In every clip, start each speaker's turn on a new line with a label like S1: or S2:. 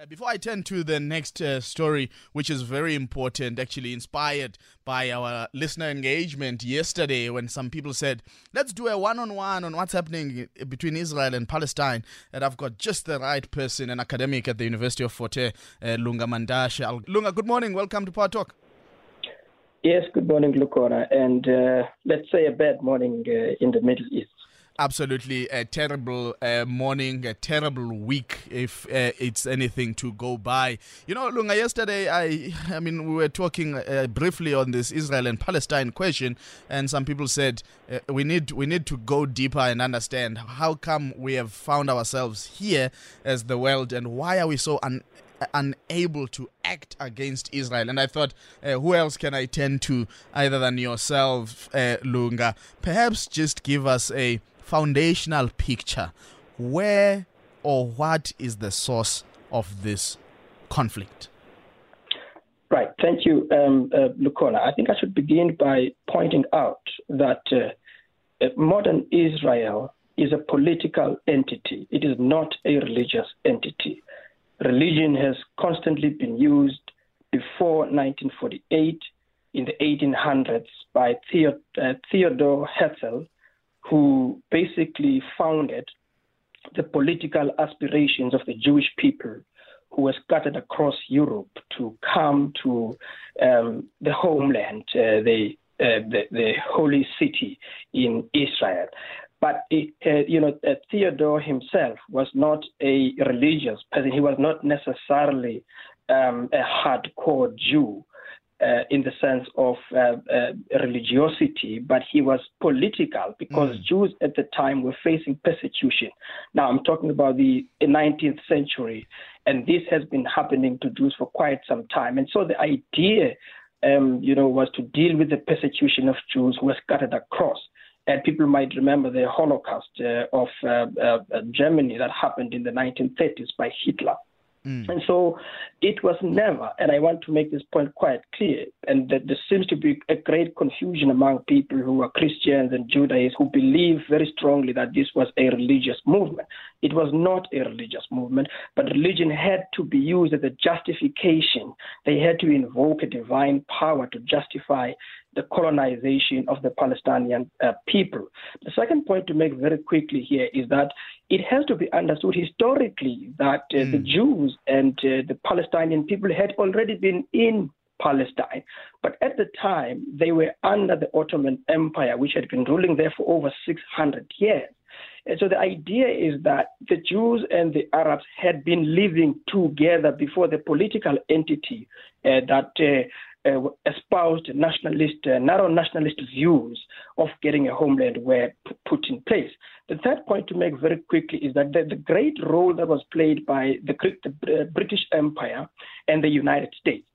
S1: Uh, before I turn to the next uh, story, which is very important, actually inspired by our listener engagement yesterday when some people said, let's do a one on one on what's happening between Israel and Palestine. And I've got just the right person, an academic at the University of Fort Hare, uh, Lunga Mantashe. Lunga, good morning. Welcome to Power Talk.
S2: Yes, good morning, Lukhona. And uh, let's say a bad morning uh, in the Middle East
S1: absolutely a terrible uh, morning, a terrible week, if uh, it's anything to go by. You know, Lunga, yesterday, I, I mean, we were talking uh, briefly on this Israel and Palestine question, and some people said uh, we need we need to go deeper and understand how come we have found ourselves here as the world, and why are we so un- unable to act against Israel. And I thought, uh, who else can I turn to other than yourself, uh, Lunga? Perhaps just give us a foundational picture. Where or what is the source of this conflict?
S2: Right. Thank you, um, uh, Lukola. I think I should begin by pointing out that uh, uh, modern Israel is a political entity. It is not a religious entity. Religion has constantly been used before 1948 in the 1800s by uh, Theodor Herzl who basically founded the political aspirations of the Jewish people who were scattered across Europe to come to um, the homeland, uh, the, uh, the, the holy city in Israel. But it, uh, you know, uh, Theodor himself was not a religious person. He was not necessarily um, a hardcore Jew uh, in the sense of uh, uh, religiosity, but he was political because mm. Jews at the time were facing persecution. Now, I'm talking about the 19th century, and this has been happening to Jews for quite some time. And so the idea, um, you know, was to deal with the persecution of Jews who were scattered across. And people might remember the Holocaust uh, of uh, uh, Germany that happened in the 1930s by Hitler. Mm. And so it was never, and I want to make this point quite clear, and that there seems to be a great confusion among people who are Christians and Judaizers who believe very strongly that this was a religious movement. It was not a religious movement, but religion had to be used as a justification. They had to invoke a divine power to justify the colonization of the Palestinian uh, people. The second point to make very quickly here is that it has to be understood historically that uh, mm. the Jews and uh, the Palestinian people had already been in Palestine. But at the time, they were under the Ottoman Empire, which had been ruling there for over 600 years. And so the idea is that the Jews and the Arabs had been living together before the political entity uh, that uh, uh, espoused nationalist, uh, narrow nationalist views of getting a homeland were put in place. The third point to make very quickly is that the, the great role that was played by the, the uh, British Empire and the United States.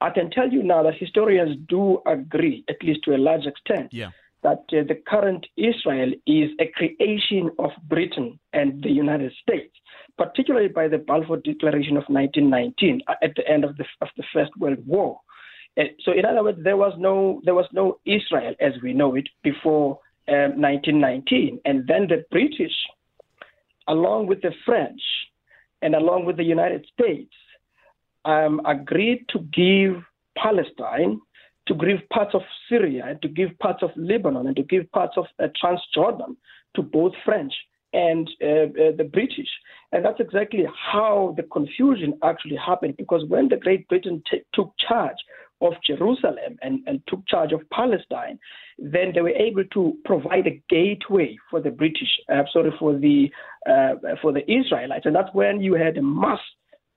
S2: I can tell you now that historians do agree, at least to a large extent,
S1: yeah.
S2: that uh, the current Israel is a creation of Britain and the United States particularly by the Balfour Declaration of 1919 uh, at the end of the, of the First World War. So, in other words, there was no there was no Israel as we know it before um, 1919, and then the British, along with the French, and along with the United States, um, agreed to give Palestine, to give parts of Syria, and to give parts of Lebanon, and to give parts of uh, Transjordan to both French and uh, uh, the British. And that's exactly how the confusion actually happened because when the Great Britain t- took charge of Jerusalem and, and took charge of Palestine, then they were able to provide a gateway for the British, uh, sorry, for the uh, for the Israelites, and that's when you had a mass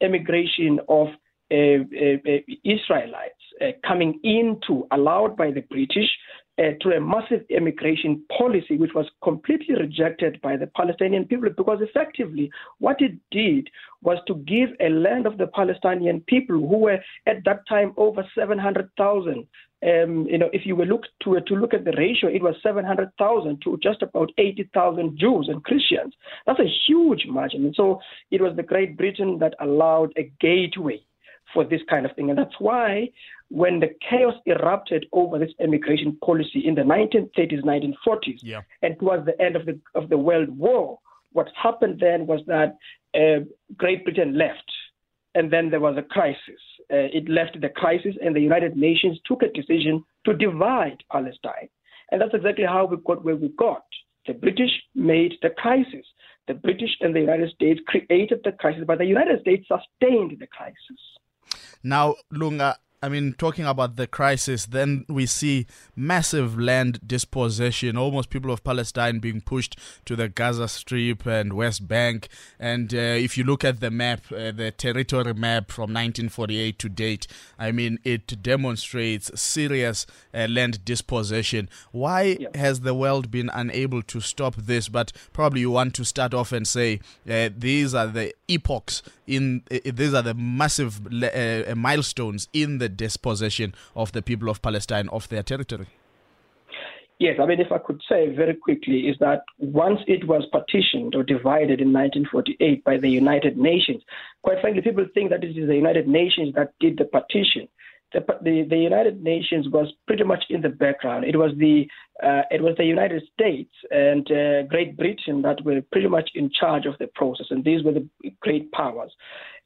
S2: emigration of uh, uh, uh Israelites uh, coming into, allowed by the British uh, to a massive immigration policy, which was completely rejected by the Palestinian people, because effectively what it did was to give a land of the Palestinian people, who were at that time over 700,000. Um, you know, if you were look to to look at the ratio, it was 700,000 to just about 80,000 Jews and Christians. That's a huge margin. And so it was the Great Britain that allowed a gateway for this kind of thing. And that's why when the chaos erupted over this immigration policy in the 1930s, 1940s,
S1: yeah.
S2: and towards the end of the of the World War, what happened then was that uh, Great Britain left, and then there was a crisis. Uh, it left the crisis, and the United Nations took a decision to divide Palestine, and that's exactly how we got where we got. The British made the crisis. The British and the United States created the crisis, but the United States sustained the crisis.
S1: Now, Lunga, I mean, talking about the crisis, then we see massive land dispossession, almost people of Palestine being pushed to the Gaza Strip and West Bank. And uh, if you look at the map, uh, the territory map from 1948 to date, I mean, it demonstrates serious uh, land dispossession. Why yeah. has the world been unable to stop this? But probably you want to start off and say uh, these are the epochs in, uh, these are the massive uh, milestones in the the dispossession of the people of Palestine of their territory?
S2: Yes, I mean, if I could say very quickly, is that once it was partitioned or divided in 1948 by the United Nations, quite frankly, people think that it is the United Nations that did the partition the, the, the United Nations was pretty much in the background. It was the uh, it was the United States and uh, Great Britain that were pretty much in charge of the process, and these were the great powers.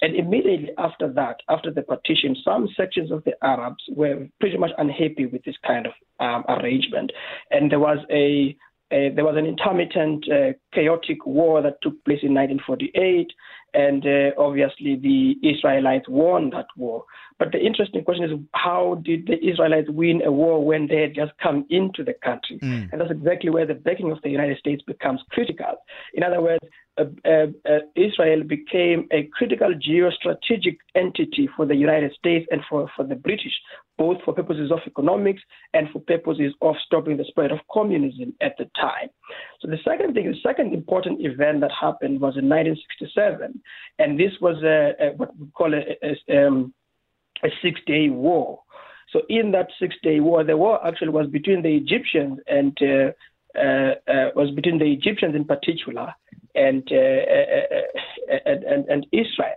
S2: And immediately after that, after the partition, some sections of the Arabs were pretty much unhappy with this kind of um, arrangement, and there was a there was an intermittent, uh, chaotic war that took place in 1948, and uh, obviously the Israelites won that war. But the interesting question is how did the Israelites win a war when they had just come into the country? Mm. And that's exactly where the backing of the United States becomes critical. In other words, uh, uh, uh, Israel became a critical geostrategic entity for the United States and for, for the British, both for purposes of economics and for purposes of stopping the spread of communism at the time. So the second thing, the second important event that happened was in 1967, and this was a, a what we call a, a, um, a six-day war. So in that six-day war, the war actually was between the Egyptians and uh, uh, uh, was between the Egyptians in particular and, uh, uh, uh, and, and, and Israel.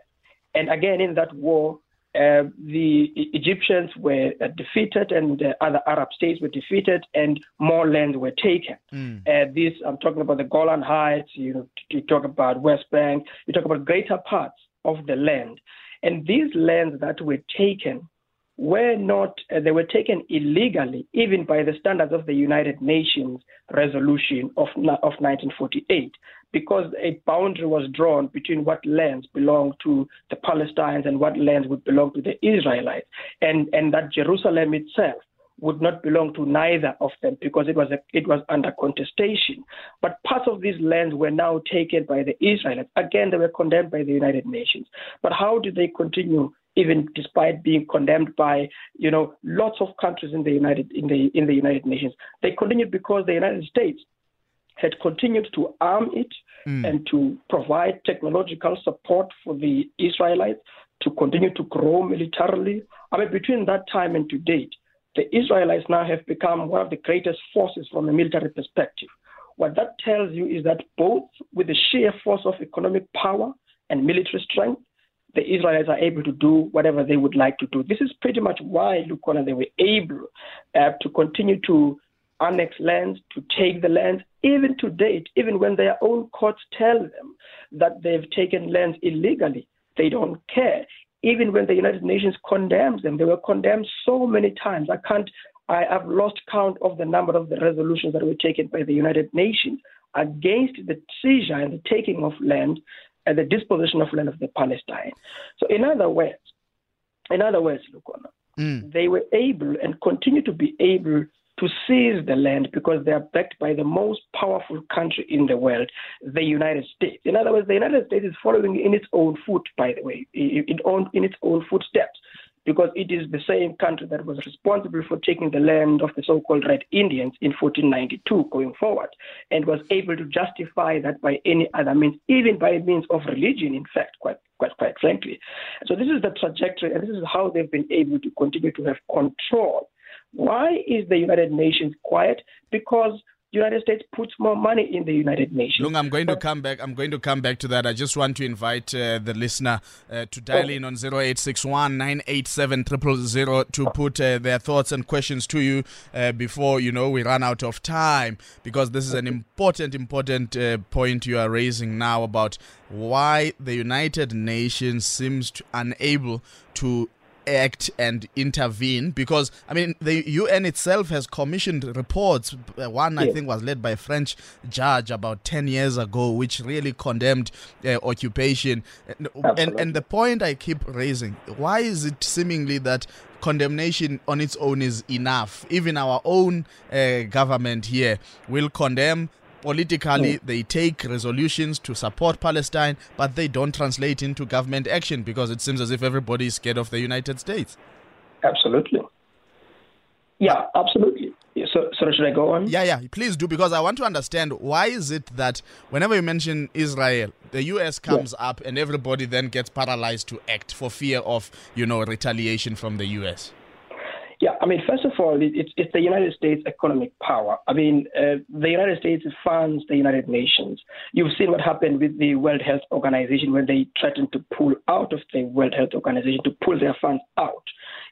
S2: And again, in that war, uh, the Egyptians were uh, defeated and uh, other Arab states were defeated and more lands were taken. Mm. this, I'm talking about the Golan Heights, you, know, you talk about West Bank, you talk about greater parts of the land. And these lands that were taken were not, uh, they were taken illegally, even by the standards of the United Nations resolution of, of 1948, because a boundary was drawn between what lands belong to the Palestinians and what lands would belong to the Israelites, and, and that Jerusalem itself would not belong to neither of them because it was a, it was under contestation. But parts of these lands were now taken by the Israelites. Again, they were condemned by the United Nations. But how did they continue even despite being condemned by you know lots of countries in the United in the in the United Nations. They continued because the United States had continued to arm it mm. and to provide technological support for the Israelites to continue to grow militarily. I mean, between that time and to date, the Israelites now have become one of the greatest forces from a military perspective. What that tells you is that both with the sheer force of economic power and military strength, the Israelites are able to do whatever they would like to do. This is pretty much why, Lukhona, they were able uh, to continue to annex lands, to take the lands, even to date, even when their own courts tell them that they've taken lands illegally. They don't care. Even when the United Nations condemns them, they were condemned so many times. I can't, I have lost count of the number of the resolutions that were taken by the United Nations against the seizure and the taking of land and the disposition of land of the Palestine. So, in other words, in other words, Lukhona, mm. they were able and continue to be able to seize the land because they are backed by the most powerful country in the world, the United States. In other words, the United States is following in its own foot, by the way, in, its own footsteps because it is the same country that was responsible for taking the land of the so-called Red Indians in 1492 going forward, and was able to justify that by any other means, even by means of religion, in fact, quite quite quite frankly. So this is the trajectory, and this is how they've been able to continue to have control. Why is the United Nations quiet? Because United States puts more money in the United Nations.
S1: Look, I'm going to come back. I'm going to come back to that. I just want to invite uh, the listener uh, to dial in on 0861 987 to put uh, their thoughts and questions to you uh, before you know we run out of time because this is an important, important uh, point you are raising now about why the United Nations seems to unable to act and intervene because I mean the UN itself has commissioned reports. One I think was led by a French judge about ten years ago, which really condemned uh, occupation. And and the point I keep raising: why is it seemingly that condemnation on its own is enough? Even our own uh, government here will condemn politically oh. they take resolutions to support Palestine, but they don't translate into government action because it seems as if everybody is scared of the United States.
S2: Absolutely. Yeah, absolutely. So, so should I go on?
S1: Yeah, yeah. Please do because I want to understand why is it that whenever you mention Israel, the U.S. comes yeah. up and everybody then gets paralyzed to act for fear of you know retaliation from the U.S.
S2: Yeah, I mean, first of all, it's, it's the United States economic power. I mean, uh, the United States funds the United Nations. You've seen what happened with the World Health Organization when they threatened to pull out of the World Health Organization, to pull their funds out.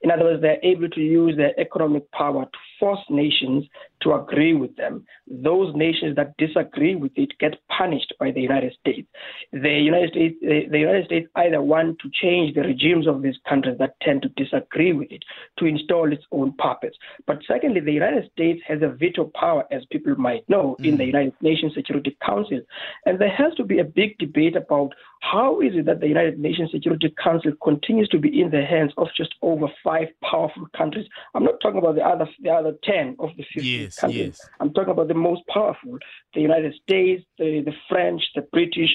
S2: In other words, they're able to use their economic power to force nations to agree with them. Those nations that disagree with it get punished by the United States. The United States, the United States either want to change the regimes of these countries that tend to disagree with it to install its own puppets. But secondly, the United States has a veto power, as people might know, mm. in the United Nations Security Council. And there has to be a big debate about how is it that the United Nations Security Council continues to be in the hands of just over five powerful countries? I'm not talking about the other the other ten of the 50
S1: yes,
S2: countries.
S1: Yes.
S2: I'm talking about the most powerful: the United States, the, the French, the British,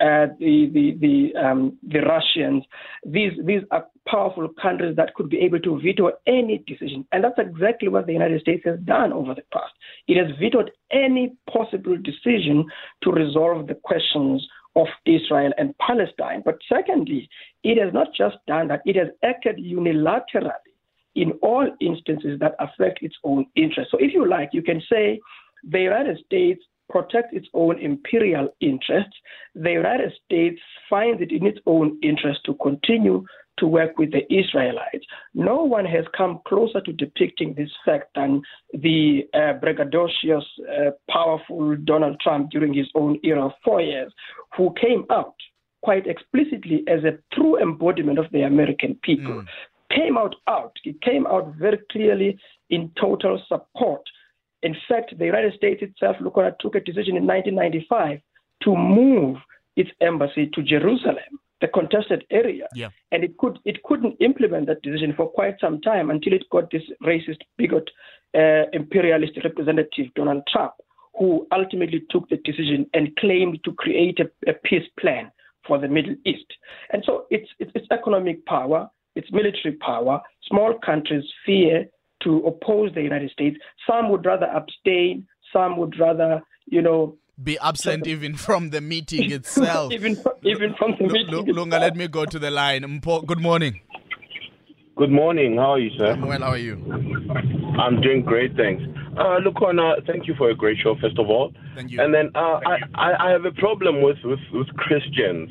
S2: uh, the the the, um, the Russians. These these are powerful countries that could be able to veto any decision, and that's exactly what the United States has done over the past. It has vetoed any possible decision to resolve the questions of Israel and Palestine. But secondly, it has not just done that, it has acted unilaterally in all instances that affect its own interests. So if you like, you can say the United States protects its own imperial interests. The United States finds it in its own interest to continue to work with the Israelites. No one has come closer to depicting this fact than the uh, braggadocious, uh, powerful Donald Trump during his own era of four years, who came out quite explicitly as a true embodiment of the American people. Mm. Came out out. He came out very clearly in total support. In fact, the United States itself, Lukhona, took a decision in 1995 to move its embassy to Jerusalem the contested area.
S1: Yeah.
S2: And it could it couldn't implement that decision for quite some time until it got this racist, bigot, uh, imperialist representative Donald Trump, who ultimately took the decision and claimed to create a, a peace plan for the Middle East. And so it's, it's, it's economic power, it's military power. Small countries fear to oppose the United States. Some would rather abstain. Some would rather, you know,
S1: be absent even from the meeting itself.
S2: even, even from the L- meeting.
S1: Lunga, let me go to the line. Mpo, good morning.
S3: Good morning. How are you, sir?
S1: I'm well. How are you?
S3: I'm doing great, thanks. Uh, Lukhona, thank you for a great show, first of all.
S1: Thank you.
S3: And then uh, I, I, I, have a problem with, with, with Christians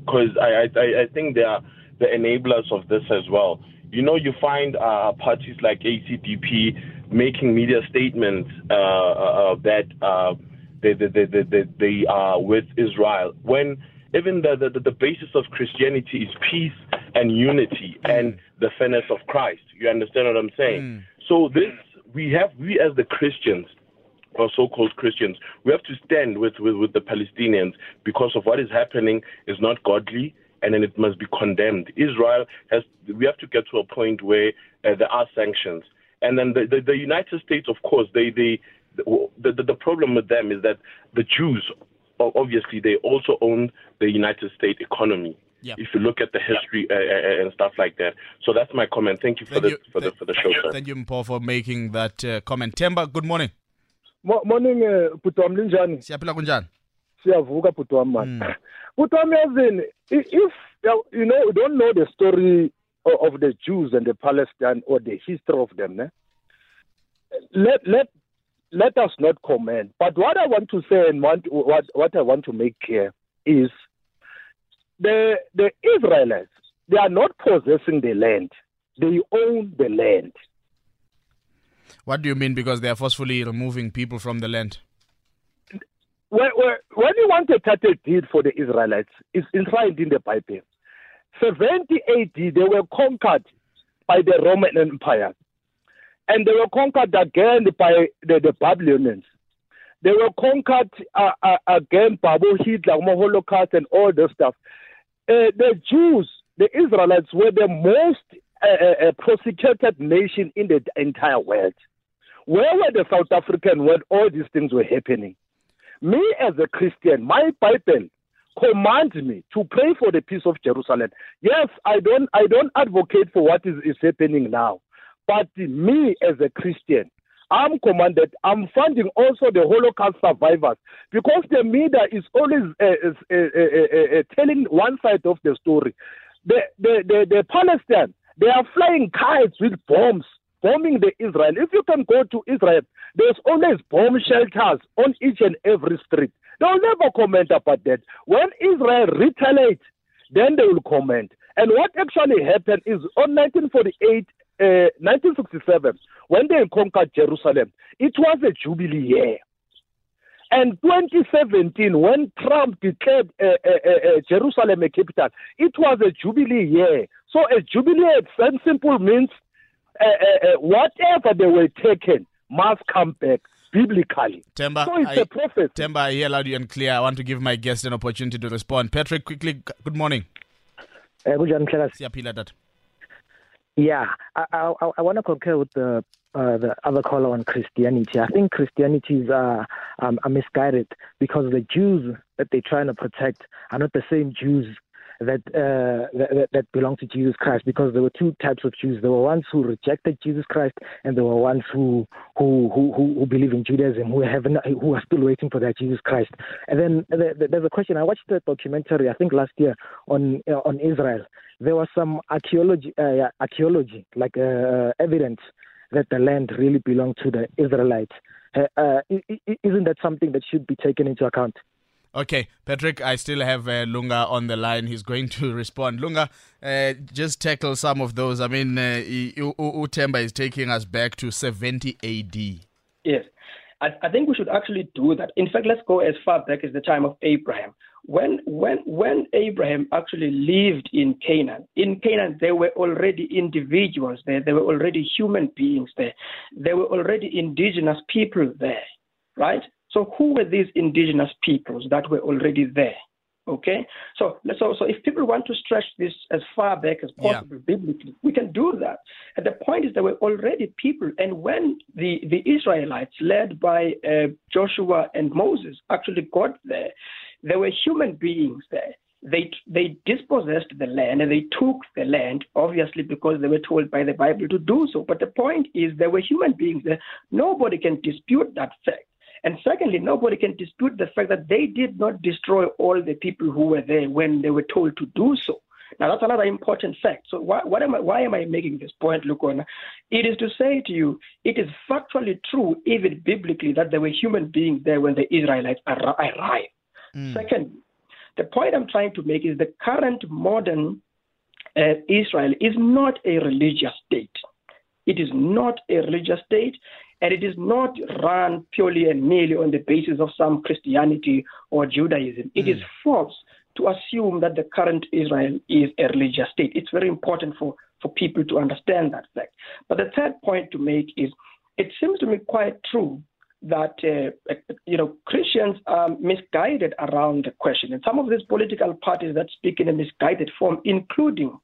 S3: because I, I, I think they are the enablers of this as well. You know, you find uh, parties like ACDP making media statements uh, uh, that uh, they, they, they, they, they are with Israel. When even the, the, the basis of Christianity is peace and unity mm. and the fairness of Christ. You understand what I'm saying? Mm. So this we have we as the Christians or so-called Christians, we have to stand with, with, with the Palestinians because of what is happening is not godly and then it must be condemned. Israel has we have to get to a point where uh, there are sanctions. And then the, the, the United States, of course, they, they the, the, the problem with them is that the Jews, obviously, they also own the United States economy.
S1: Yep.
S3: If you look at the history uh, uh, and stuff like that. So that's my comment. Thank you for
S1: Thank
S3: the
S1: you.
S3: for the for the show, sir.
S1: Thank you, Mpo, for making that uh, comment. Temba, good morning.
S4: Mo- morning bhuti wami linjani
S1: Siyaphila kunjani?
S4: siyavuka bhuti wami
S1: Mm.
S4: Yazini i- if you know don't know the story of the Jews and the Palestine or the history of them ne? let let let us not comment but what I want to say and want what what I want to make clear is the the Israelites they are not possessing the land they own the land
S1: What do you mean? Because they are forcefully removing people from the land.
S4: When, when you want a cattle deed for the Israelites, it's enshrined in the Bible. 70 AD, they were conquered by the Roman Empire. And they were conquered again by the, the Babylonians. They were conquered uh, uh, again by Hitler, Holocaust, and all this stuff. Uh, the Jews, the Israelites, were the most uh, uh, prosecuted nation in the entire world. Where were the South African when all these things were happening? Me as a Christian, my Bible commands me to pray for the peace of Jerusalem. Yes, I don't I don't advocate for what is, is happening now. But me as a Christian, I'm commanded, I'm funding also the Holocaust survivors because the media is always uh, is, uh, uh, uh, uh, telling one side of the story. The, the, the, the Palestine, they are flying kites with bombs bombing the Israel. If you can go to Israel, there's always bomb shelters on each and every street. They'll never comment about that. When Israel retaliates, then they will comment. And what actually happened is on 1948, uh, 1967, when they conquered Jerusalem, it was a jubilee year. And 2017, when Trump declared uh, uh, uh, Jerusalem a capital, it was a jubilee year. So a jubilee, in simple means uh, uh, uh, whatever they were taken must come back biblically.
S1: Temba,
S4: so it's
S1: I-
S4: a prophecy.
S1: Temba, I hear loud and clear. I want to give my guest an opportunity to respond. Patrick, quickly, g- good morning.
S5: Eh, kunjani mhlekazi?
S1: Siyaphila tata.
S5: Yeah, I I, I want to concur with the uh, the other caller on Christianity. I think Christianity is uh, um, are misguided because the Jews that they're trying to protect are not the same Jews that, uh, that that belong to Jesus Christ. Because there were two types of Jews. There were ones who rejected Jesus Christ, and there were ones who who who, who, believe in Judaism, who have not, who are still waiting for their Jesus Christ. And then the, the, there's a question. I watched a documentary, I think last year, on uh, on Israel. There was some archaeology, uh, archaeology, like uh, evidence that the land really belonged to the Israelites. Uh, uh, isn't that something that should be taken into account?
S1: Okay, Patrick, I still have uh, Lunga on the line. He's going to respond. Lunga, uh, just tackle some of those. I mean, uh, Utemba is taking us back to 70 AD.
S2: Yes. I, I think we should actually do that. In fact, let's go as far back as the time of Abraham. When when when Abraham actually lived in Canaan, in Canaan there were already individuals there, there were already human beings there, there were already indigenous people there, right? So who were these indigenous peoples that were already there? Okay, so so so if people want to stretch this as far back as
S1: Yeah.
S2: possible biblically, we can do that. And the point is, there were already people, and when the the Israelites, led by uh, Joshua and Moses, actually got there, there were human beings there. They they dispossessed the land and they took the land, obviously because they were told by the Bible to do so. But the point is, there were human beings there. Nobody can dispute that fact. And secondly, nobody can dispute the fact that they did not destroy all the people who were there when they were told to do so. Now, that's another important fact. So, why, what am I, why am I making this point, Lukhona? It is to say to you, it is factually true, even biblically, that there were human beings there when the Israelites arri- arrived. Second, the point I'm trying to make is the current modern uh, Israel is not a religious state. It is not a religious state, and it is not run purely and merely on the basis of some Christianity or Judaism. It is false to assume that the current Israel is a religious state. It's very important for, for people to understand that fact. But the third point to make is it seems to me quite true that uh, you know Christians are misguided around the question, and some of these political parties that speak in a misguided form, including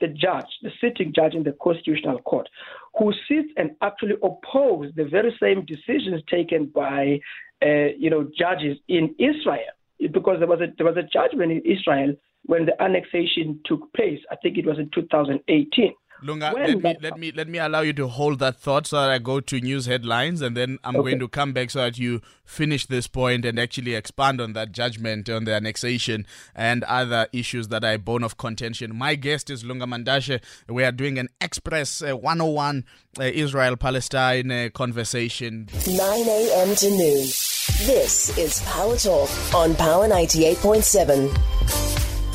S2: the judge, the sitting judge in the Constitutional Court, who sits and actually oppose the very same decisions taken by uh, you know judges in Israel, because there was a there was a judgment in Israel when the annexation took place. I think it was in 2018.
S1: Lunga, let me let me let me allow you to hold that thought so that I go to news headlines and then I'm okay. going to come back so that you finish this point and actually expand on that judgment on the annexation and other issues that are bone of contention. My guest is Lunga Mantashe. We are doing an express uh, 101 uh, Israel Palestine uh, conversation.
S6: 9 a.m. to noon. This is Power Talk on Power 98.7.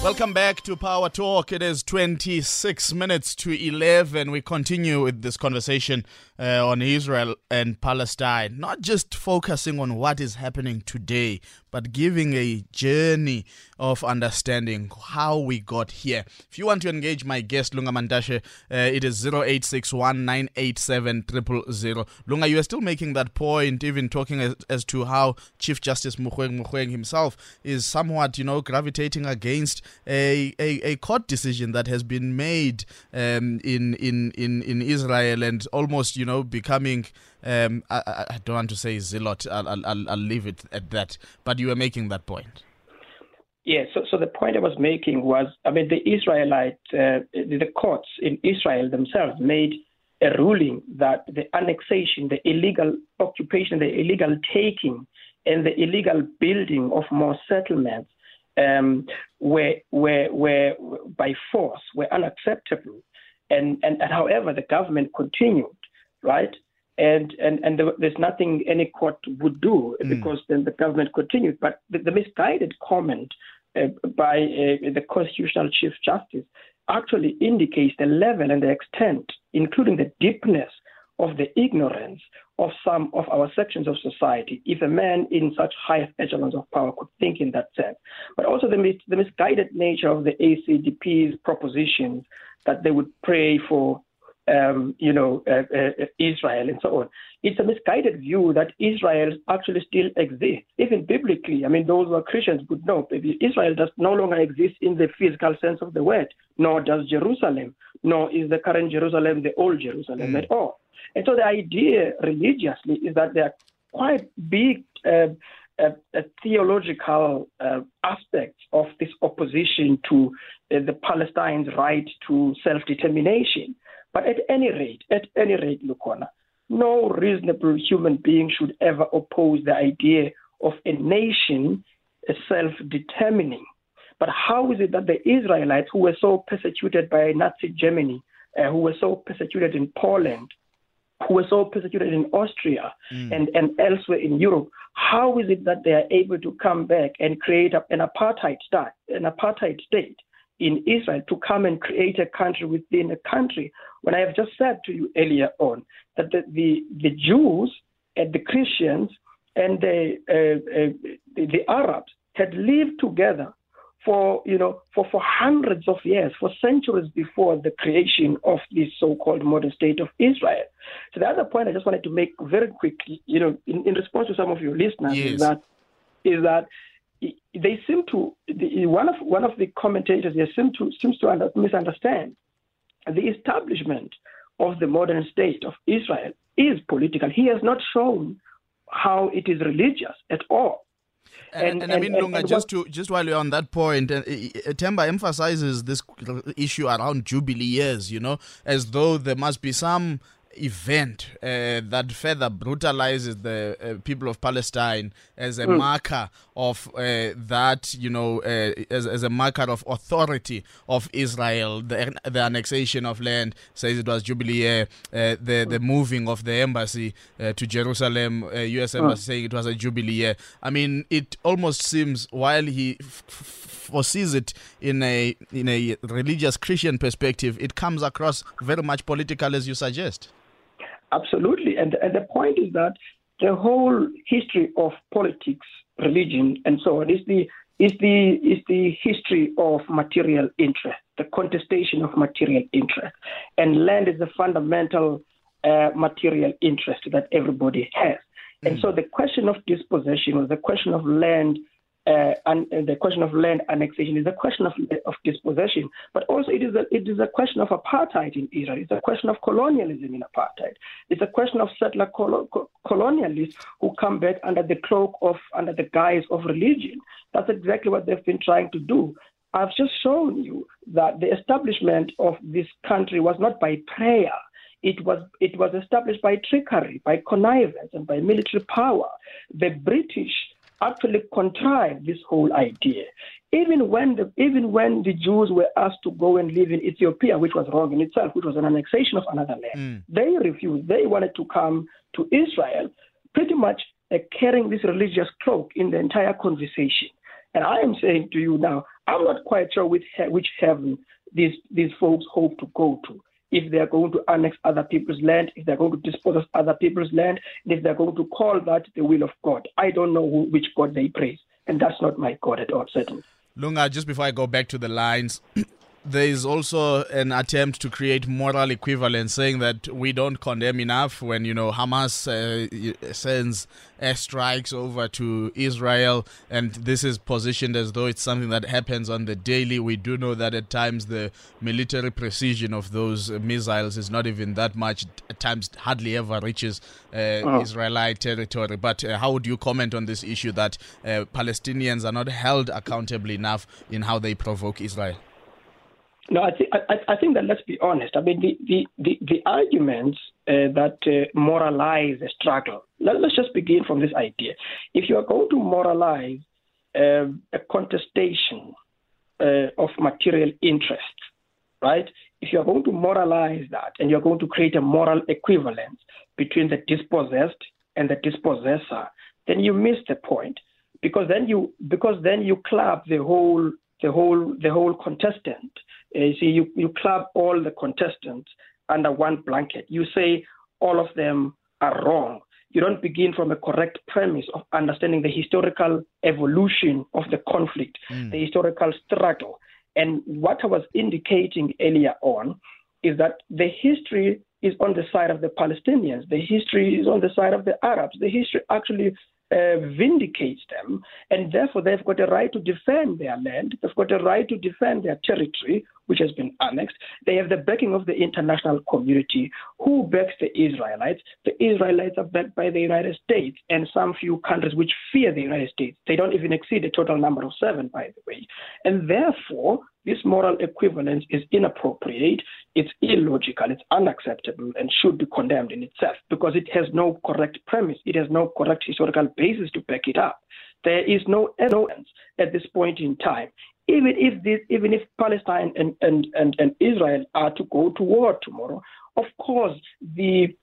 S1: Welcome back to Power Talk. It is 26 minutes to 11. We continue with this conversation uh, on Israel and Palestine, not just focusing on what is happening today, but giving a journey of understanding how we got here. If you want to engage my guest, Lunga Mantashe, uh, it is 0861 Lunga, you are still making that point, even talking as, as to how Chief Justice Mogoeng Mogoeng himself is somewhat, you know, gravitating against a, a, a court decision that has been made um, in, in, in, in Israel and almost, you know, becoming um, I, I, don't want to say zealot. I'll, I'll, I'll leave it at that. But you were making that point.
S2: Yeah, so, so the point I was making was, I mean, the Israelite, uh, the courts in Israel themselves made a ruling that the annexation, the illegal occupation, the illegal taking, and the illegal building of more settlements um, were, were, were by force, were unacceptable. And, and, and however, the government continued, right? And and and there's nothing any court would do mm. because then the government continued. But the, the misguided comment uh, by uh, the constitutional chief justice actually indicates the level and the extent, including the deepness of the ignorance of some of our sections of society, if a man in such high echelons of power could think in that sense. But also the, mis- the misguided nature of the ACDP's propositions that they would pray for um, you know, uh, uh, Israel and so on. It's a misguided view that Israel actually still exists, even biblically. I mean, those who are Christians would know that Israel does no longer exist in the physical sense of the word, nor does Jerusalem, nor is the current Jerusalem the old Jerusalem mm. at all. And so the idea religiously is that there are quite big uh, uh, uh, theological uh, aspects of this opposition to uh, the Palestinians' right to self-determination. But at any rate, at any rate, Lukhona, no reasonable human being should ever oppose the idea of a nation self-determining. But how is it that the Israelites, who were so persecuted by Nazi Germany, uh, who were so persecuted in Poland, who were so persecuted in Austria mm. and, and elsewhere in Europe, how is it that they are able to come back and create a, an apartheid state, an apartheid state in Israel to come and create a country within a country. When I have just said to you earlier on that the, the, the Jews and the Christians and the, uh, uh, the, the Arabs had lived together for you know for, for hundreds of years, for centuries before the creation of this so-called modern state of Israel. So the other point I just wanted to make very quickly, you know, in, in response to some of your listeners, yes. is that is that they seem to the, one of one of the commentators here seem to seems to under, misunderstand the establishment of the modern state of Israel is political. He has not shown how it is religious at all.
S1: And, and, and, I mean, Lunga, just to just while you're on that point, uh, Temba emphasizes this issue around jubilee years, you know, as though there must be some event uh, that further brutalizes the uh, people of Palestine as a mm. marker of uh, that, you know, uh, as, as a marker of authority of Israel. The, the annexation of land says it was Jubilee. Uh, the the moving of the embassy uh, to Jerusalem, U.S. Hmm. embassy saying it was a Jubilee year. I mean, it almost seems while he f- foresees it in a in a religious Christian perspective, it comes across very much political, as you suggest.
S2: Absolutely. And, and the point is that the whole history of politics, religion, and so on is the is the is the history of material interest, the contestation of material interest, and land is a fundamental uh, material interest that everybody has. Mm. And so the question of dispossession or the question of land uh, and, the question of land annexation is a question of, of dispossession, but also it is, a, it is a question of apartheid in Israel. It's a question of colonialism in apartheid. It's a question of settler colo- colonialists who come back under the cloak of, under the guise of religion. That's exactly what they've been trying to do. I've just shown you that the establishment of this country was not by prayer. It was it was established by trickery, by connivance, and by military power. The British actually contrived this whole idea. Even when the even when the Jews were asked to go and live in Ethiopia, which was wrong in itself, which was an annexation of another land, mm. they refused. They wanted to come to Israel, pretty much uh, carrying this religious cloak in the entire conversation. And I am saying to you now, I'm not quite sure which, which heaven these, these folks hope to go to. If they're going to annex other people's land, if they're going to dispose of other people's land, and if they're going to call that the will of God. I don't know who, which God they praise. And that's not my God at all, certainly.
S1: Lunga, just before I go back to the lines, there is also an attempt to create moral equivalence, saying that we don't condemn enough when you know Hamas uh, sends airstrikes over to Israel, and this is positioned as though it's something that happens on the daily. We do know that at times the military precision of those missiles is not even that much. At times, hardly ever reaches uh, oh. Israeli territory. But uh, how would you comment on this issue that uh, Palestinians are not held accountable enough in how they provoke Israel?
S2: No, I, th- I, I, think that let's be honest. I mean, the, the, the, the arguments uh, that uh, moralize the struggle, let, us just begin from this idea. If you are going to moralize uh, a contestation uh, of material interests, right? If you are going to moralize that and you're going to create a moral equivalence between the dispossessed and the dispossessor, then you miss the point because then you because then you club the whole the whole the whole contestant you see, you, you club all the contestants under one blanket. You say all of them are wrong. You don't begin from a correct premise of understanding the historical evolution of the conflict, mm. the historical struggle. And what I was indicating earlier on is that the history is on the side of the Palestinians. The history is on the side of the Arabs. The history actually uh, vindicates them, and therefore they've got a right to defend their land. They've got a right to defend their territory, which has been annexed. They have the backing of the international community. Who backs the Israelites? The Israelites are backed by the United States and some few countries which fear the United States. They don't even exceed a total number of seven, by the way. And therefore, this moral equivalence is inappropriate, it's illogical, it's unacceptable, and should be condemned in itself because it has no correct premise, it has no correct historical basis to back it up. There is no evidence at this point in time. Even if this, even if Palestine and, and, and, and Israel are to go to war tomorrow, of course the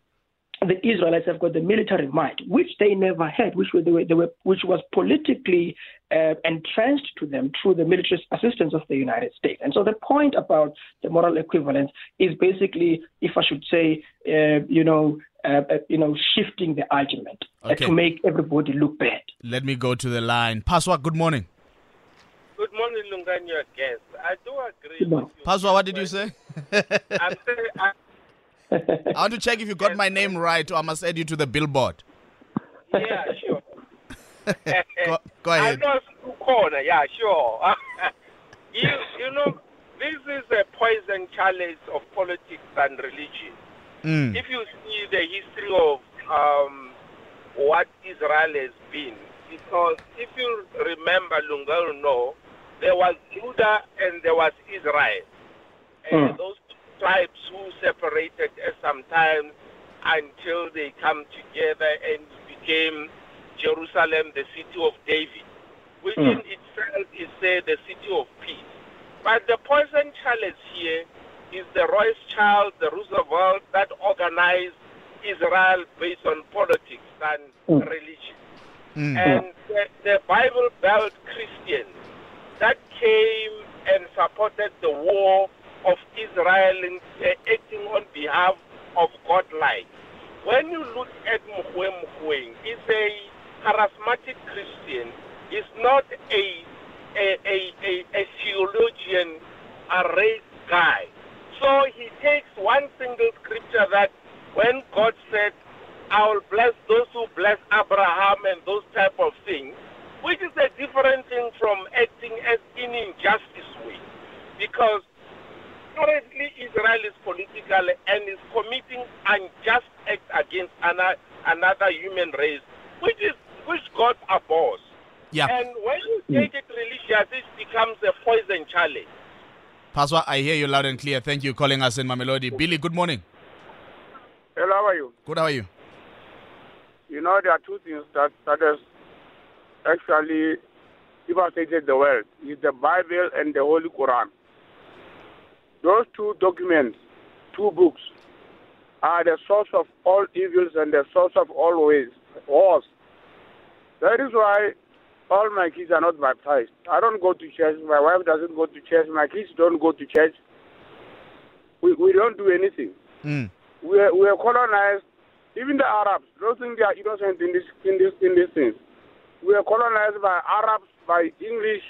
S2: the Israelites have got the military might, which they never had, which, were, they were, they were which was politically uh, entrenched to them through the military assistance of the United States. And so the point about the moral equivalence is basically, if I should say, uh, you know, uh, uh you know, shifting the argument uh, okay. to make everybody look bad.
S1: Let me go to the line. Paswa, good morning.
S7: Good morning, Lunganya guest. I do agree. Good morning.
S1: Paswa, what did you say? I'm saying, I want to check if you got my name right, or I must add you to the billboard.
S7: Yeah, sure.
S1: go, go, ahead.
S7: I know corner. Yeah, sure. you, you know, this is a poison chalice of politics and religion. Mm. If you see the history of um, what Israel has been, because if you remember, Lungal, no, there was Judah and there was Israel. And mm. those tribes who separated at sometimes until they come together and became Jerusalem, the city of David, which mm. in itself is say the city of peace. But the poison chalice here is the Rothschild, the Roosevelt that organized Israel based on politics and mm. religion. Mm. And the, the Bible Belt Christians that came and supported the war of Israel in, uh, acting on behalf of God like. When you look at Mogoeng Mogoeng, he's a charismatic Christian. He's not a a, a, a, a theologian, a race guy. So he takes one single scripture that when God said, I will bless those who bless Abraham and those type of things, which is a different thing from acting as in injustice way. Because currently Israel is political and is committing unjust acts against another, another human race, which is which God abhors.
S1: Yeah.
S7: And when you take it religious, it becomes a poison chalice.
S1: Paswa, I hear you loud and clear. Thank you calling us in Mamelodi. Billy, good morning.
S8: Hello, how are you?
S1: Good, how are you?
S8: You know, there are two things that, that has actually devastated the world. It's the Bible and the Holy Quran. Those two documents, two books, are the source of all evils and the source of all ways, wars. That is why all my kids are not baptized. I don't go to church. My wife doesn't go to church. My kids don't go to church. We, we don't do anything.
S1: Mm.
S8: We are, we are colonized. Even the Arabs don't think they are innocent in this in this in this thing. We are colonized by Arabs, by English,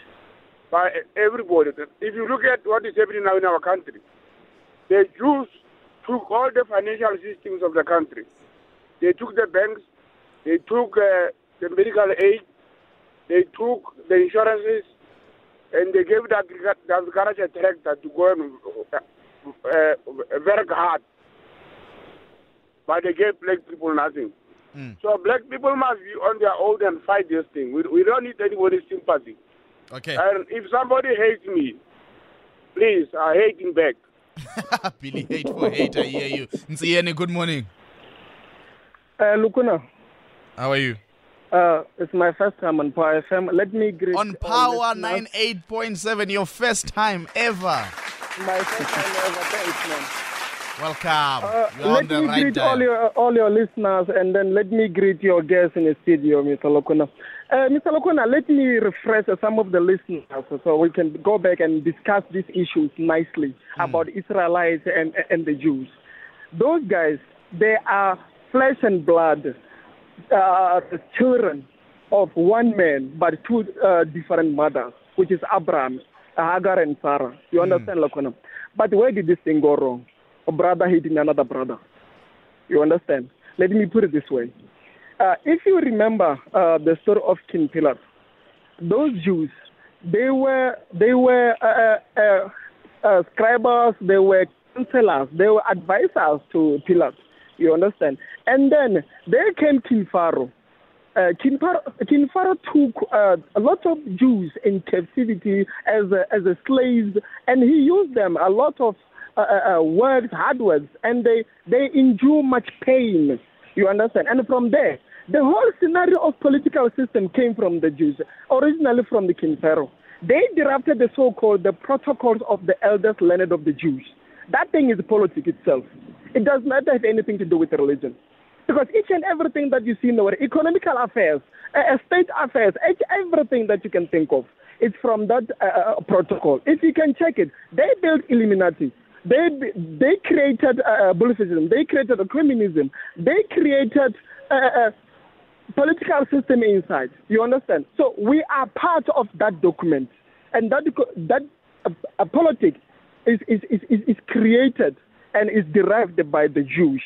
S8: by everybody. If you look at what is happening now in our country, the Jews took all the financial systems of the country. They took the banks, they took uh, the medical aid, they took the insurances, and they gave the, the agriculture tractor to go and uh, uh, work hard. But they gave black people nothing.
S1: Mm.
S8: So black people must be on their own and fight this thing. We, we don't need anybody's sympathy.
S1: Okay.
S8: And if somebody hates me, please, I hate him back.
S1: Billy, hate for hate, I hear you. Nsiene, good morning.
S9: Uh, Lukhona,
S1: How are you?
S9: Uh, it's my first time on Power FM. Let me greet
S1: On Power
S9: listeners.
S1: 98.7, your first time ever.
S9: My first time ever. Thanks, man.
S1: Welcome.
S9: Uh,
S1: You're on
S9: let
S1: the
S9: me
S1: right
S9: greet all your all your listeners, and then let me greet your guests in the studio, Mr. Lukhona. Uh, Mr. Lukhona, let me refresh some of the listeners so we can go back and discuss these issues nicely about Israelites and and the Jews. Those guys, they are flesh and blood, uh, the children of one man, but two uh, different mothers, which is Abraham, Hagar, and Sarah. You understand, Lukhona? But where did this thing go wrong? A brother hating another brother. You understand? Let me put it this way. Uh, if you remember uh, the story of King Pilate, those Jews, they were they were uh, uh, uh, scribes, they were counselors, they were advisors to Pilate. You understand? And then there came King Pharaoh. Uh, King, Pharaoh, took uh, a lot of Jews in captivity as a, as a slaves, and he used them a lot of uh, uh, uh, words, hard words, and they they endure much pain. You understand? And from there, the whole scenario of political system came from the Jews, originally from the King Pharaoh. They drafted the so-called the protocols of the elders learned of the Jews. That thing is politics itself. It does not have anything to do with religion. Because each and everything that you see in world, economical affairs, uh, uh, state affairs, everything that you can think of, it's from that uh, uh, protocol. If you can check it, they built Illuminati. They they created uh, Bolshevism. They created a communism. They created uh, uh, political system inside. You understand? So we are part of that document, and that that uh, uh, politics is is, is is created and is derived by the Jews.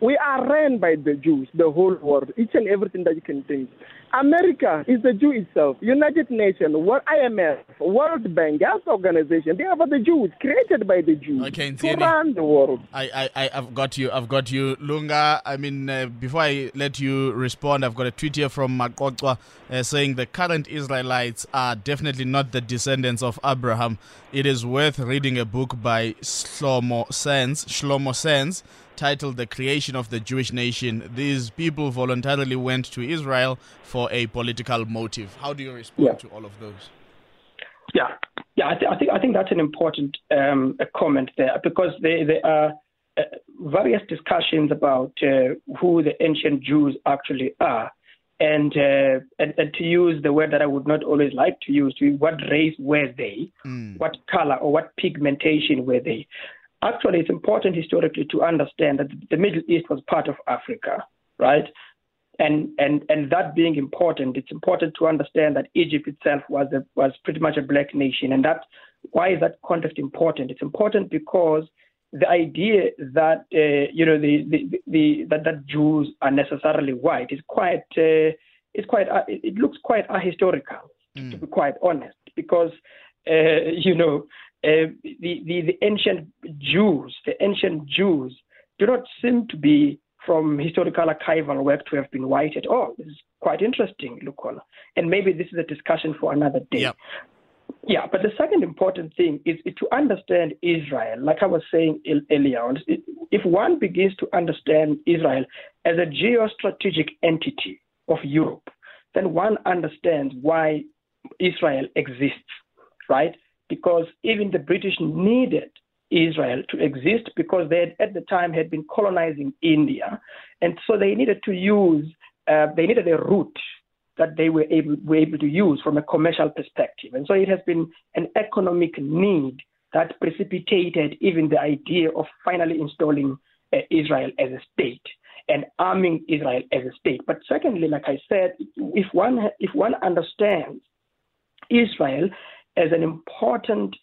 S9: We are ran by the Jews, the whole world, each and everything that you can think. America is the Jew itself. United Nations, World IMF, World Bank, Health Organization, they are the Jews, created by the Jews
S1: Okay,
S9: to run the world.
S1: I, I, I've got you. I've got you. Lunga, I mean, uh, before I let you respond, I've got a tweet here from Makokwa uh, saying the current Israelites are definitely not the descendants of Abraham. It is worth reading a book by Shlomo Sands, Shlomo Sands, titled The Creation of the Jewish Nation. These people voluntarily went to Israel for a political motive. How do you respond
S2: Yeah.
S1: to all of those?
S2: Yeah, yeah. I, th- I think I think that's an important um, a comment there because there, there are uh, various discussions about uh, who the ancient Jews actually are, and, uh, and and to use the word that I would not always like to use, to what race were they, what color or what pigmentation were they? Actually, it's important historically to understand that the Middle East was part of Africa, right? And and and that being important, it's important to understand that Egypt itself was a, was pretty much a black nation, and that why is that context important? It's important because the idea that uh, you know the, the, the that that Jews are necessarily white is quite uh, is quite uh, it looks quite ahistorical to be quite honest. Because uh, you know uh, the, the the ancient Jews the ancient Jews do not seem to be from historical archival work to have been white at oh, all. This is quite interesting, Lukhona. And maybe this is a discussion for another day.
S1: Yep.
S2: Yeah, but the second important thing is, to understand Israel. Like I was saying earlier if one begins to understand Israel as a geostrategic entity of Europe, then one understands why Israel exists, right? Because even the British needed Israel to exist because they had, at the time had been colonizing India, and so they needed to use uh, they needed a route that they were able, were able to use from a commercial perspective. And so it has been an economic need that precipitated even the idea of finally installing uh, Israel as a state and arming Israel as a state. But secondly, like I said, if one if one understands Israel as an important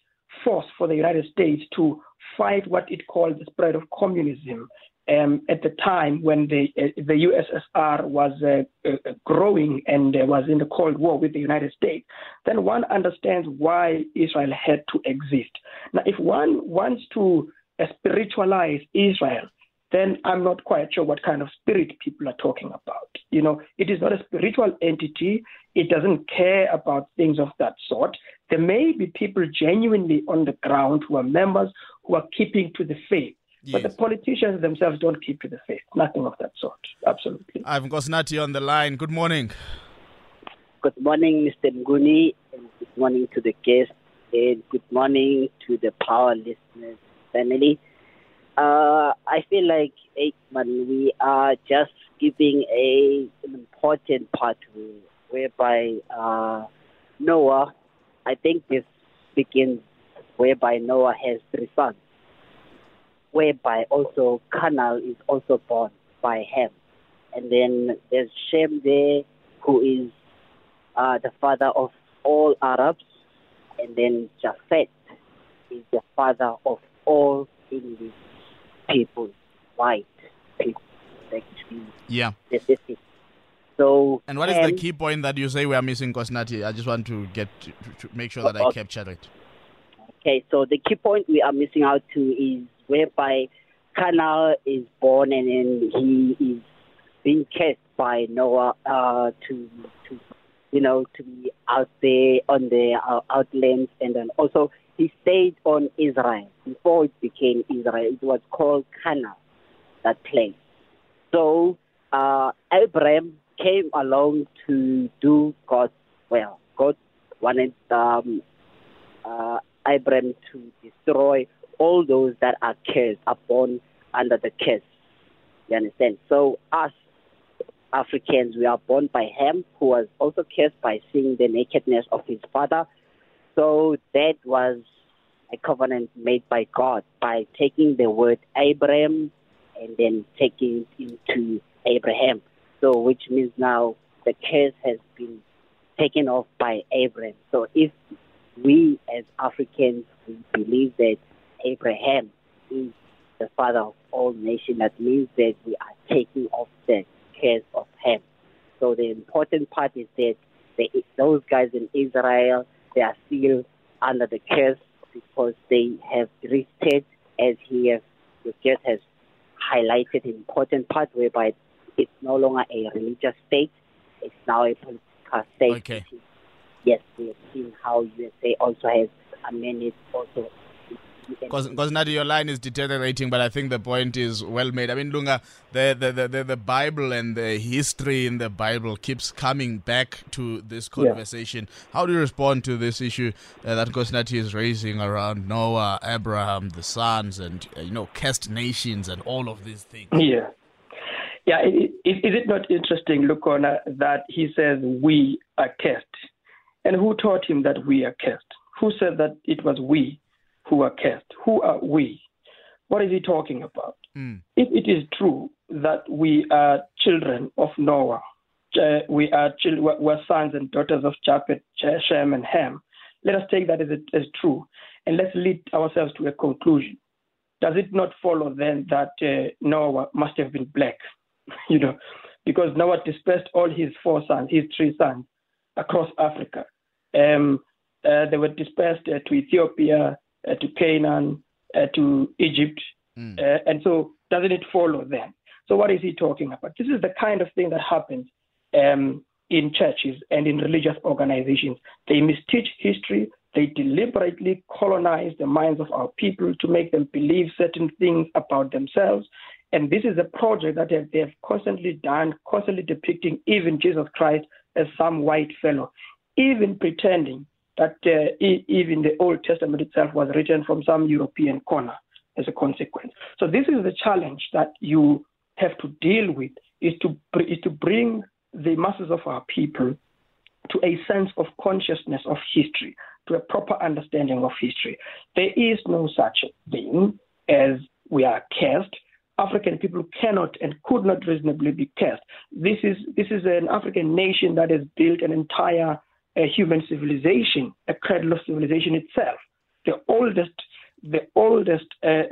S2: force for the United States to fight what it called the spread of communism um, at the time when the uh, the USSR was uh, uh, growing and uh, was in the Cold War with the United States, then one understands why Israel had to exist. Now, if one wants to uh, spiritualize Israel, then I'm not quite sure what kind of spirit people are talking about. You know, it is not a spiritual entity. It doesn't care about things of that sort. There may be people genuinely on the ground who are members who are keeping to the faith Yes. But the politicians themselves don't keep to the faith. Nothing of that sort. Absolutely.
S1: I've Nkosinathi on the line. Good morning.
S10: Good morning, Mr. Mnguni, and good morning to the guests, and good morning to the power listeners family. Uh, I feel like, Aikman, we are just giving a, an important part whereby uh, Noah, I think this begins whereby Noah has three sons whereby also Canaan is also born by Ham. And then there's Shem there, who is uh, the father of all Arabs. And then Japheth is the father of all English people, white people. Actually,
S1: yeah.
S10: So,
S1: and what is the key point that you say we are missing, Nkosinathi? I just want to get to, to make sure that I capture it.
S10: Okay, so the key point we are missing out to is whereby Canaan is born and then he is being cast by Noah uh, to to you know to be out there on the uh, outlands and then also he stayed on Israel before it became Israel. It was called Canaan, that place. So uh, Abraham came along to do God's will. God wanted um, uh, Abraham to destroy all those that are cursed upon under the curse. You understand? So us Africans, we are born by him, who was also cursed by seeing the nakedness of his father. So that was a covenant made by God by taking the word Abraham and then taking it into Abraham. So which means now the curse has been taken off by Abraham. So if we as Africans we believe that Abraham is the father of all nations. That means that we are taking off the curse of Ham. So the important part is that they, those guys in Israel, they are still under the curse because they have rested as he has, just has highlighted an important part whereby it's no longer a religious state, it's now a political state.
S1: Okay.
S10: Yes, we have seen how USA also has amended also
S1: because now your line is deteriorating, but I think the point is well made. I mean, Lunga, the, the, the, the, Bible and the history in the Bible keeps coming back to this conversation. Yeah. How do you respond to this issue uh, that Nkosinathi is raising around Noah, Abraham, the sons, and, uh, you know, cursed nations and all of these things?
S2: Yeah. Yeah, is, is it not interesting, Lukhona, that he says we are cursed? And who taught him that we are cursed? Who said that it was we who are cursed. Who are we? What is he talking about?
S1: Mm.
S2: If it is true that we are children of Noah, uh, we are children, we're sons and daughters of Japheth, Shem, and Ham, let us take that as, as true, and let's lead ourselves to a conclusion. Does it not follow then that uh, Noah must have been black? you know, because Noah dispersed all his four sons, his three sons, across Africa. Um, uh, they were dispersed uh, to Ethiopia, to Canaan, uh, to Egypt.
S1: Mm.
S2: and so doesn't it follow then? So what is he talking about? This is the kind of thing that happens um, in churches and in religious organizations. They misteach history. They deliberately colonize the minds of our people to make them believe certain things about themselves. And this is a project that they have constantly done, constantly depicting even Jesus Christ as some white fellow, even pretending that uh, even the Old Testament itself was written from some European corner as a consequence. So this is the challenge that you have to deal with is to is to bring the masses of our people to a sense of consciousness of history, to a proper understanding of history. There is no such thing as we are cursed. African people cannot and could not reasonably be cursed. This is this is an African nation that has built an entire uh, human civilization, a cradle of civilization itself. The oldest the oldest uh,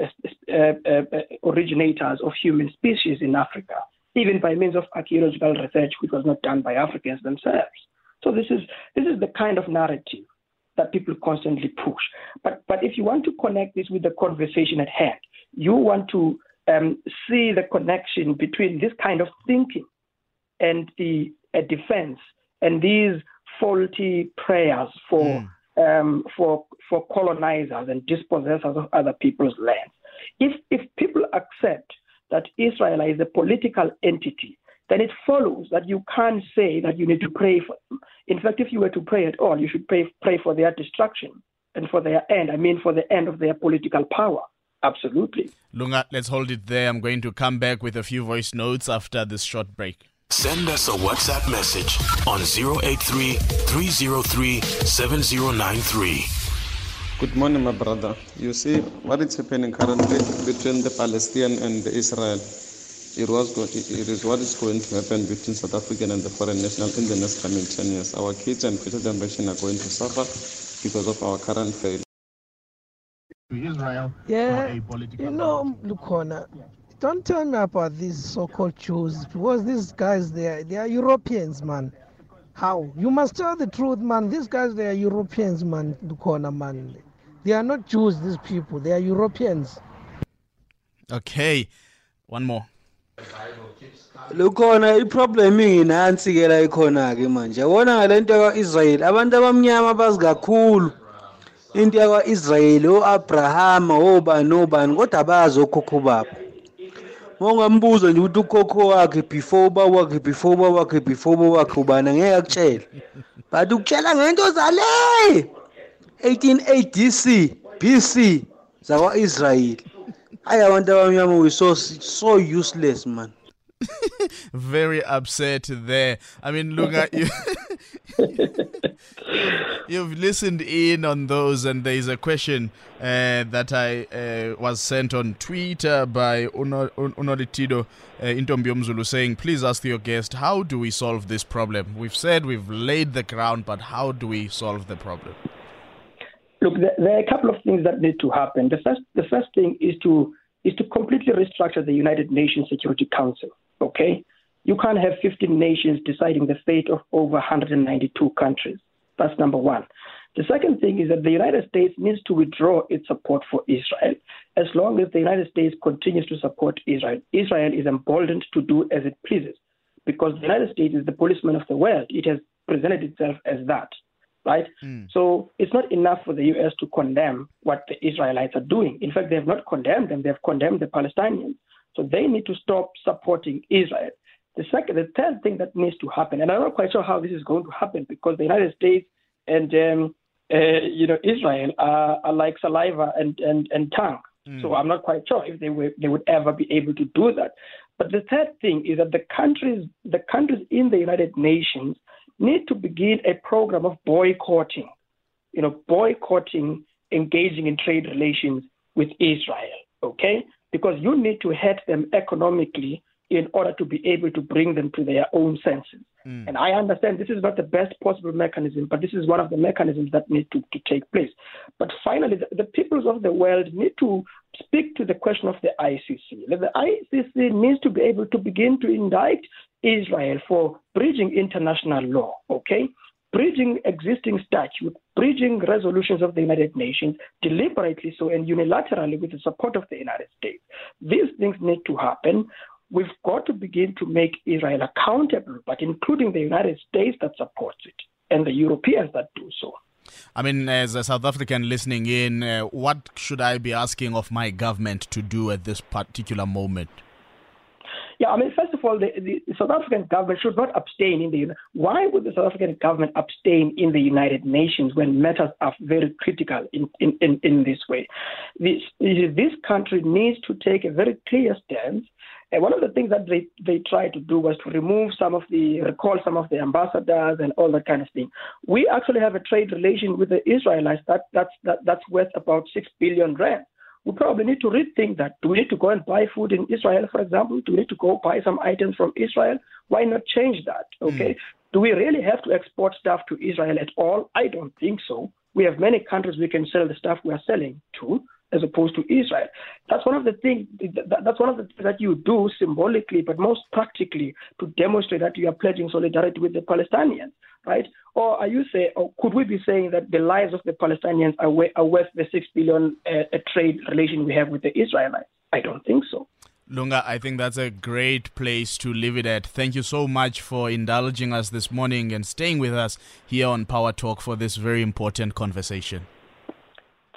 S2: uh, uh, originators of human species in Africa, even by means of archaeological research, which was not done by Africans themselves. So this is this is the kind of narrative that people constantly push. But but if you want to connect this with the conversation at hand, you want to um, see the connection between this kind of thinking and the defense and these faulty prayers for. Mm um, for for colonizers and dispossessors of other people's lands. If if people accept that Israel is a political entity, then it follows that you can't say that you need to pray for them. In fact, if you were to pray at all, you should pray pray for their destruction and for their end. I mean, for the end of their political power. Absolutely.
S1: Lunga, let's hold it there. I'm going to come back with a few voice notes after this short break.
S11: Send us a WhatsApp message on 083 303 7093.
S12: Good morning, my brother. You see, what is happening currently between the Palestinian and the Israel, it, was go- it is what is going to happen between South African and the foreign national in the next coming 10 years. Our kids and future generation are going to suffer because of our current failure.
S13: To Israel yeah, you know, Lukhona, don't tell me about these so-called Jews because these guys they are, they are Europeans, man. How? You must tell the truth, man. These guys they are Europeans, man. Corner, man. They are not Jews. These people they are Europeans.
S1: Okay, one more.
S14: lukhona iproblem inginansi ke la ikhona ke manje yabona ngalento ka-israyeli abantu abamnyama bazi kakhulu into yakwa-israyeli o-abrahama obani obani kodwa bazi okhokho babo Mongambuza nje ukuthi ukhokho wakhe before uba wakhe before uba wakhe before uba wakhe ubani angeke akutshele but ukutshela ngento zale 18 ADC BC zakwa-Israyeli hayi abantu abamnyama we so so useless man
S1: very upset there. I mean, look at you. You've listened in on those, and there is a question uh, that I uh, was sent on Twitter by Unolitido uh, Intombi saying, Please ask your guest, how do we solve this problem? We've said we've laid the ground, but how do we solve the problem?
S2: Look, there are a couple of things that need to happen. The first, the first thing is to is to completely restructure the United Nations Security Council. Okay? You can't have 15 nations deciding the fate of over 192 countries. That's number one. The second thing is that the United States needs to withdraw its support for Israel as long as the United States continues to support Israel. Israel is emboldened to do as it pleases because the United States is the policeman of the world. It has presented itself as that, right? Mm. So it's not enough for the U.S. to condemn what the Israelites are doing. In fact, they have not condemned them, they have condemned the Palestinians. So they need to stop supporting Israel. The second, the third thing that needs to happen, and I'm not quite sure how this is going to happen because the United States and um, uh, you know Israel are, are, like saliva and and, and tongue. Mm. So I'm not quite sure if they were, they would ever be able to do that. But the third thing is that the countries the countries in the United Nations need to begin a program of boycotting, you know, boycotting engaging in trade relations with Israel. Okay, because you need to hurt them economically in order to be able to bring them to their own senses. Mm. And I understand this is not the best possible mechanism, but this is one of the mechanisms that need to, to take place. But finally, the, the peoples of the world need to speak to the question of the ICC. The ICC needs to be able to begin to indict Israel for breaching international law, okay? breaching existing statutes, breaching resolutions of the United Nations, deliberately so and unilaterally with the support of the United States. These things need to happen. We've got to begin to make Israel accountable, but including the United States that supports it and the Europeans that do so.
S1: I mean, as a South African listening in, uh, what should I be asking of my government to do at this particular moment?
S2: Yeah, I mean, first of all, the, the, South African government should not abstain in the. United Why would the South African government abstain in the United Nations when matters are very critical in in, in, in this way? This this country needs to take a very clear stance. And one of the things that they, they tried to do was to remove some of the, recall some of the ambassadors and all that kind of thing. We actually have a trade relation with the Israelites that, that's, that, that's worth about 6 billion rand we probably need to rethink that. Do we need to go and buy food in Israel, for example? Do we need to go buy some items from Israel? Why not change that? Okay. Mm. Do we really have to export stuff to Israel at all? I don't think so. We have many countries we can sell the stuff we are selling to as opposed to Israel. That's one of the things. That's one of the things that you do symbolically, but most practically to demonstrate that you are pledging solidarity with the Palestinians, right? Or are you saying, or could we be saying that the lives of the Palestinians are, are worth the six billion uh, trade relation we have with the Israelites? I don't think so.
S1: Lunga, I think that's a great place to leave it at. Thank you so much for indulging us this morning and staying with us here on Power Talk for this very important conversation.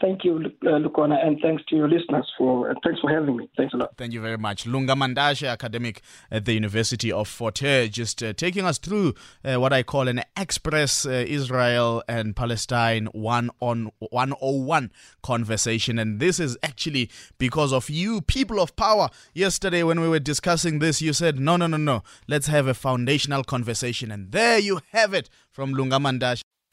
S2: Thank you, uh, Lukhona, and thanks to your listeners for uh, thanks for having me. Thanks a lot.
S1: Thank you very much, Lunga Mantashe, academic at the University of Fort Hare, just uh, taking us through uh, what I call an express uh, Israel and Palestine one on one oh one conversation, and this is actually because of you, people of power. Yesterday, when we were discussing this, you said no, no, no, no. Let's have a foundational conversation, and there you have it from Lunga Mantashe.